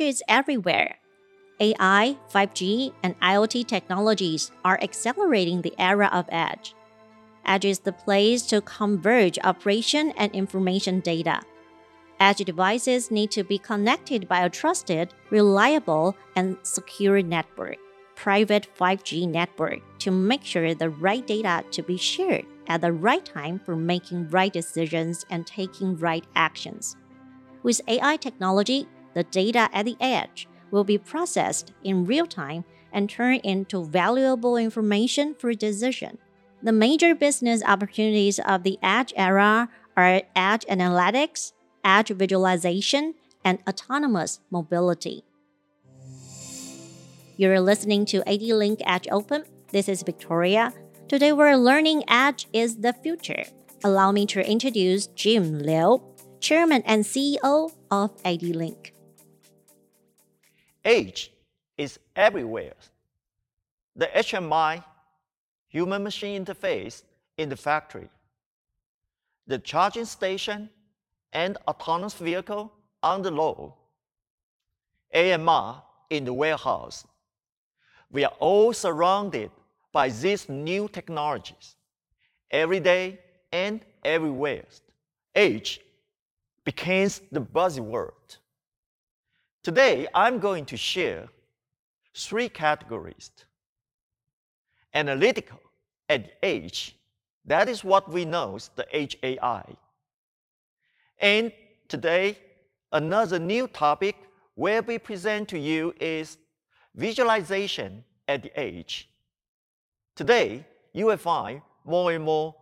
edge is everywhere. AI, 5G, and IoT technologies are accelerating the era of edge. Edge is the place to converge operation and information data. Edge devices need to be connected by a trusted, reliable, and secure network, private 5G network, to make sure the right data to be shared at the right time for making right decisions and taking right actions. With AI technology, the data at the edge will be processed in real time and turned into valuable information for decision. The major business opportunities of the edge era are edge analytics, edge visualization, and autonomous mobility. You're listening to ADLink Edge Open. This is Victoria. Today we're learning Edge is the future. Allow me to introduce Jim Liu, Chairman and CEO of ADLink. Edge is everywhere. The HMI, human machine interface in the factory, the charging station, and autonomous vehicle on the road, AMR in the warehouse. We are all surrounded by these new technologies every day and everywhere. Edge becomes the buzzword. Today, I'm going to share three categories. Analytical at edge, that is what we know as the edge AI. And today, another new topic where we present to you is visualization at the edge. Today, you will find more and more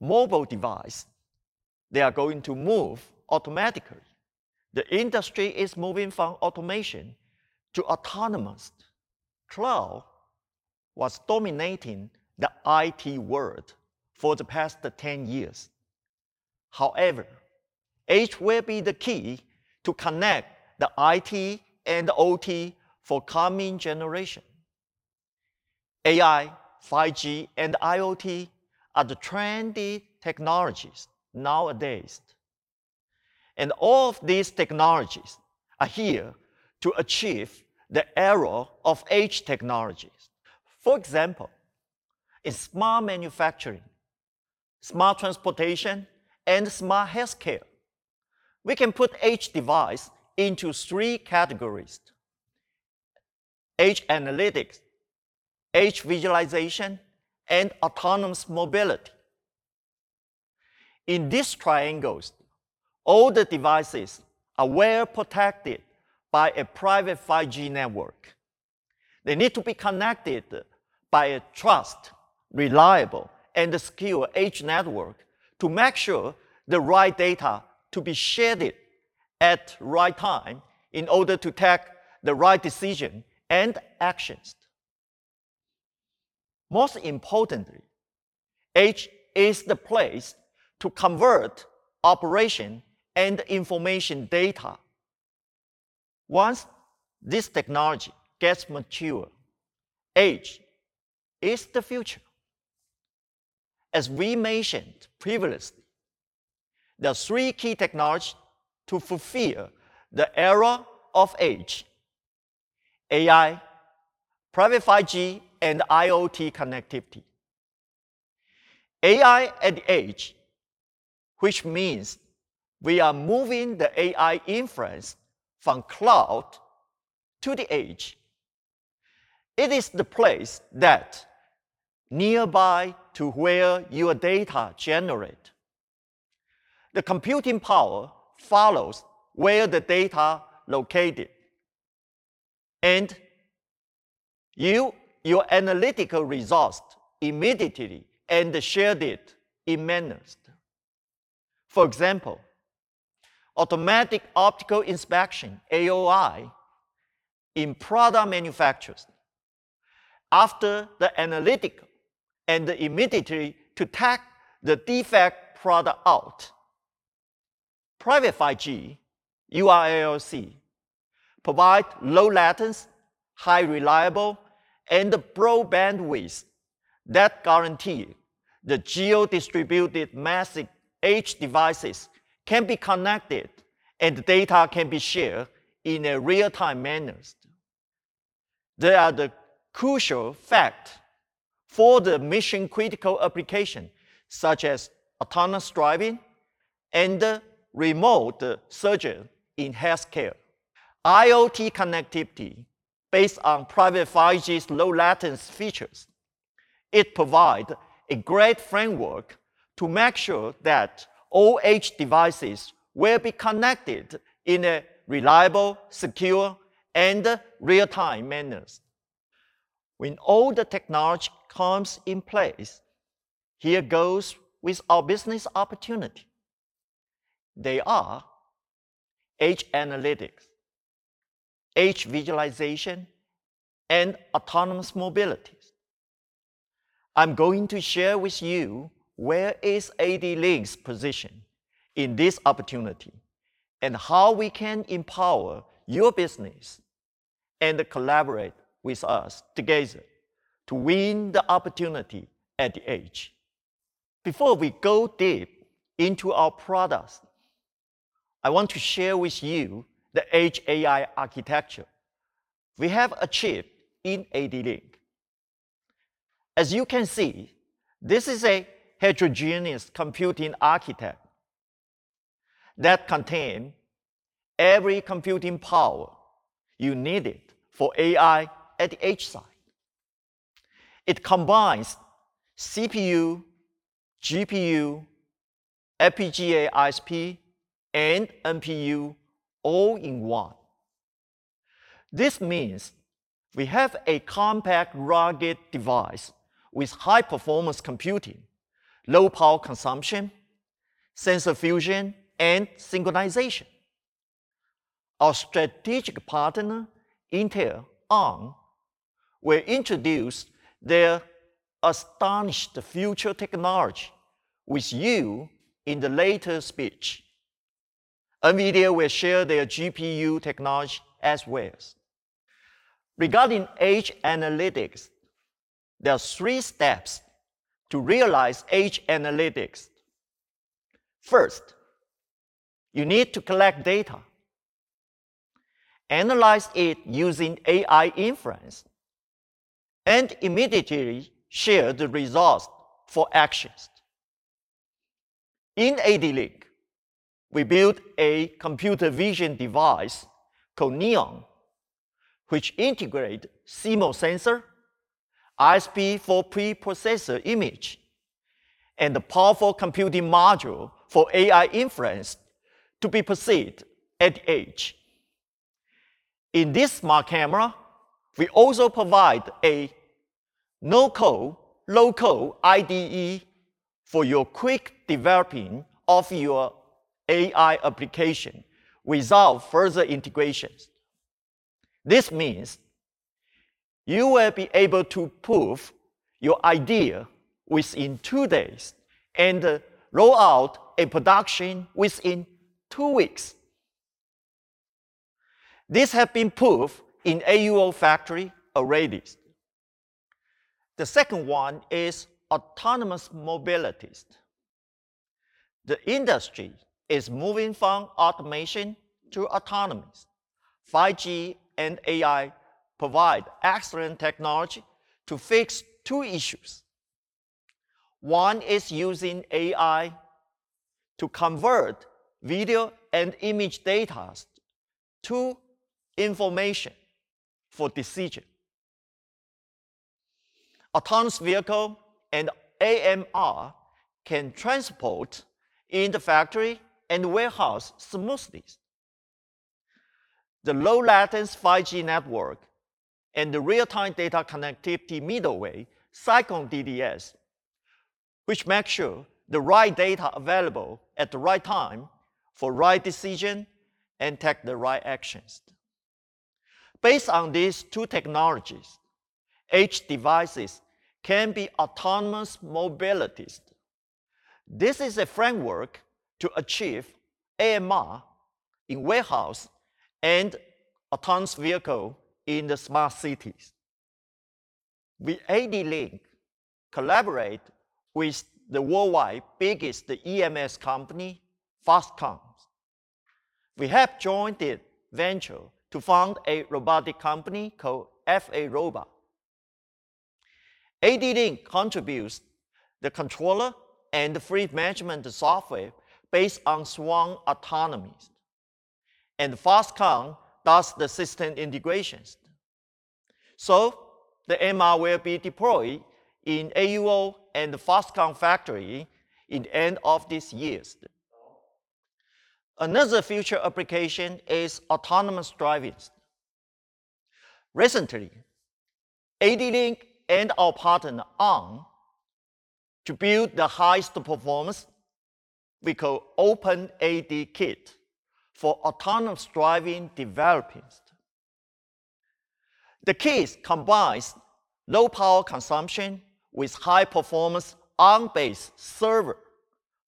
mobile devices. They are going to move automatically. The industry is moving from automation to autonomous. Cloud was dominating the IT world for the past 10 years. However, Edge will be the key to connect the IT and the OT for coming generation. AI, 5G, and IoT are the trendy technologies nowadays. And all of these technologies are here to achieve the era of edge technologies. For example, in smart manufacturing, smart transportation, and smart healthcare, we can put edge device into three categories. Edge analytics, edge visualization, and autonomous mobility. In these triangles, all the devices are well protected by a private 5G network. They need to be connected by a trust, reliable, and secure edge network to make sure the right data to be shared at right time in order to take the right decision and actions. Most importantly, edge is the place to convert operation and information data. Once this technology gets mature, edge is the future. As we mentioned previously, there are three key technologies to fulfill the era of edge AI, private 5G, and IoT connectivity. AI at the edge, which means we are moving the AI inference from cloud to the edge. It is the place that nearby to where your data generate. The computing power follows where the data located. And you, your analytical results immediately and shared it in manners. For example, automatic optical inspection, AOI, in product manufacturers. After the analytical and immediately to take the defect product out. Private 5G, URLLC, provide low latency, high reliable, and broad bandwidth that guarantee the geo-distributed massive edge devices can be connected and data can be shared in a real-time manner. They are the crucial fact for the mission-critical application, such as autonomous driving and remote surgery in healthcare. IoT connectivity based on private 5G's low latency features. It provides a great framework to make sure that all edge devices will be connected in a reliable, secure, and real-time manners. When all the technology comes in place, here goes with our business opportunity. They are edge analytics, edge visualization, and autonomous mobility. I'm going to share with you where is ADLINK's position in this opportunity and how we can empower your business and collaborate with us together to win the opportunity at the edge. Before we go deep into our products, I want to share with you the Edge AI architecture we have achieved in ADLINK. As you can see, this is a heterogeneous computing architecture that contains every computing power you needed for AI at the edge side. It combines CPU, GPU, FPGA ISP, and NPU all in one. This means we have a compact, rugged device with high-performance computing, low power consumption, sensor fusion, and synchronization. Our strategic partner, Intel Arm, will introduce their astonished future technology with you in the later speech. NVIDIA will share their GPU technology as well. Regarding edge analytics, there are three steps to realize edge analytics. First, you need to collect data, analyze it using AI inference, and immediately share the results for actions. In ADLINK, we built a computer vision device called Neon, which integrates CMOS sensor ISP for pre-processor image, and the powerful computing module for AI inference to be perceived at the edge. In this smart camera, we also provide a no-code, low-code IDE for your quick developing of your AI application without further integrations. This means you will be able to prove your idea within two days and roll out a production within two weeks. This has been proved in AUO factory already. The second one is autonomous mobility. The industry is moving from automation to autonomy. 5G and AI provide excellent technology to fix two issues. One is using AI to convert video and image data to information for decision. Autonomous vehicle and AMR can transport in the factory and warehouse smoothly. The low latency 5G network and the real-time data connectivity middleware, Cyclone DDS, which makes sure the right data available at the right time for right decision and take the right actions. Based on these two technologies, edge devices can be autonomous mobilities. This is a framework to achieve AMR in warehouse and autonomous vehicle in the smart cities. We ADLINK collaborate with the worldwide biggest EMS company, Foxconn. We have joined the venture to found a robotic company called FA Robot. AD-Link contributes the controller and the fleet management software based on Swan Autonomy. And Foxconn does the system integrations. So the MR will be deployed in AUO and Foxconn factory in the end of this year. Another future application is autonomous driving. Recently, AD-Link and our partner Arm to build the highest performance we call Open AD Kit for autonomous driving developing. The case combines low power consumption with high performance Arm-based server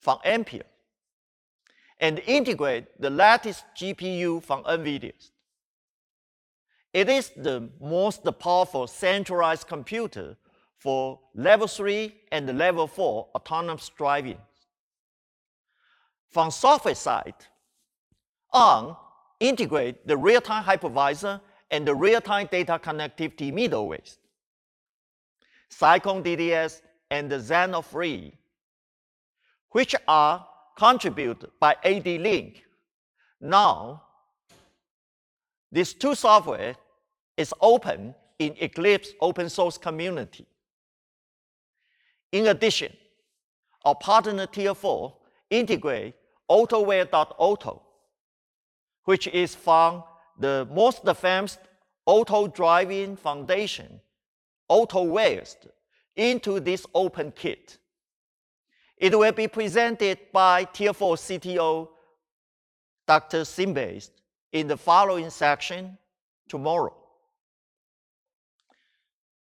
from Ampere and integrate the latest GPU from NVIDIA. It is the most powerful centralized computer for level 3 and level 4 autonomous driving. From software side, Arm integrate the real-time hypervisor and the real-time data connectivity middlewares. Cyclone DDS and the Zenoh Free, which are contributed by AD-Link. Now, these two software is open in Eclipse open source community. In addition, our partner Tier 4 integrate AutoWare.auto, which is from the most famous auto driving foundation, AutoWare, into this open kit. It will be presented by Tier 4 CTO, Dr. Shinpei, in the following section tomorrow.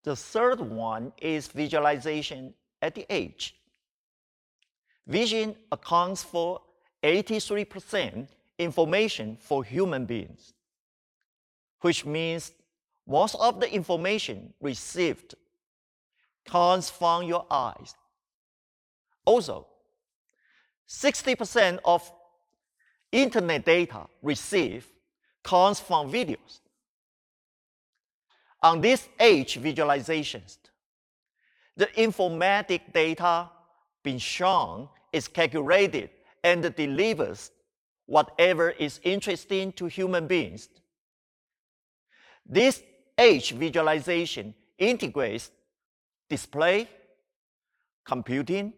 The third one is visualization at the edge. Vision accounts for 83% information for human beings, which means most of the information received comes from your eyes. Also, 60% of internet data received comes from videos. On this edge visualizations, the informatic data being shown is calculated and delivers whatever is interesting to human beings. This edge visualization integrates display, computing,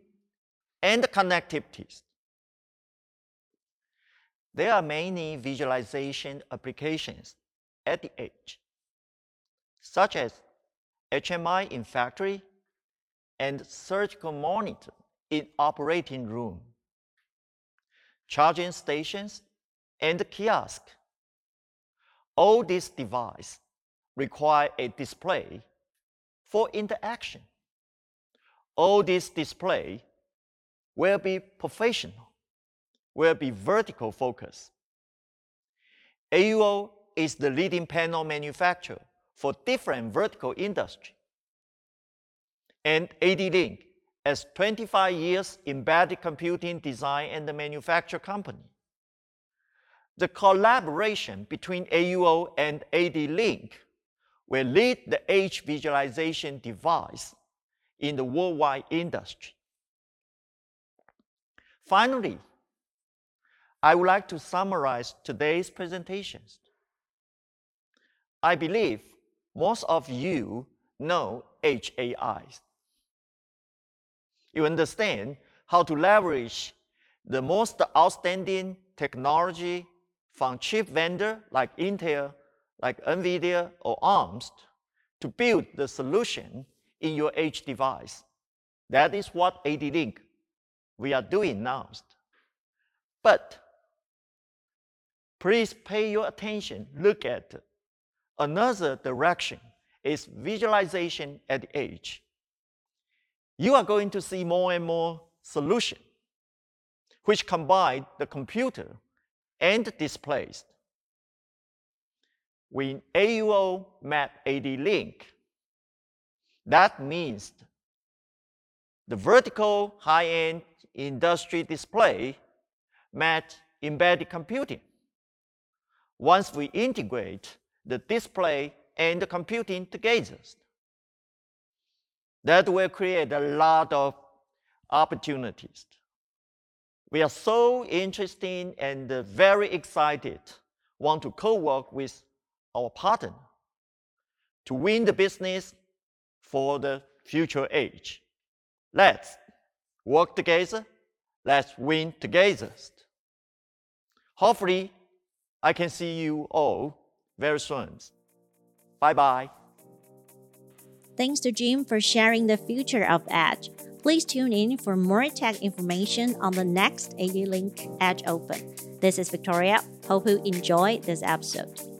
and connectivities. There are many visualization applications at the edge, such as HMI in factory and surgical monitor in operating room, charging stations, and kiosk. All these devices require a display for interaction. All this display will be professional, will be vertical focus. AUO is the leading panel manufacturer for different vertical industry. And AD-Link has 25 years embedded computing design and manufacture company. The collaboration between AUO and AD-Link will lead the edge visualization device in the worldwide industry. Finally, I would like to summarize today's presentations. I believe most of you know AI. You understand how to leverage the most outstanding technology from chip vendor like Intel, like NVIDIA or ARMS to build the solution in your edge device. That is what AD-Link we are doing now. But please pay your attention, look at another direction is visualization at the edge. You are going to see more and more solution which combine the computer and displays. When AUO met AD-Link, that means the vertical high-end industry display met embedded computing. once we integrate the display and the computing together. That will create a lot of opportunities. We are so interested and very excited, want to co-work with our partner to win the business for the future age. Let's work together. Let's win together. Hopefully, I can see you all very soon. Bye bye. Thanks to Jim for sharing the future of Edge. Please tune in for more tech information on the next AD Link Edge Open. This is Victoria. Hope you enjoy this episode.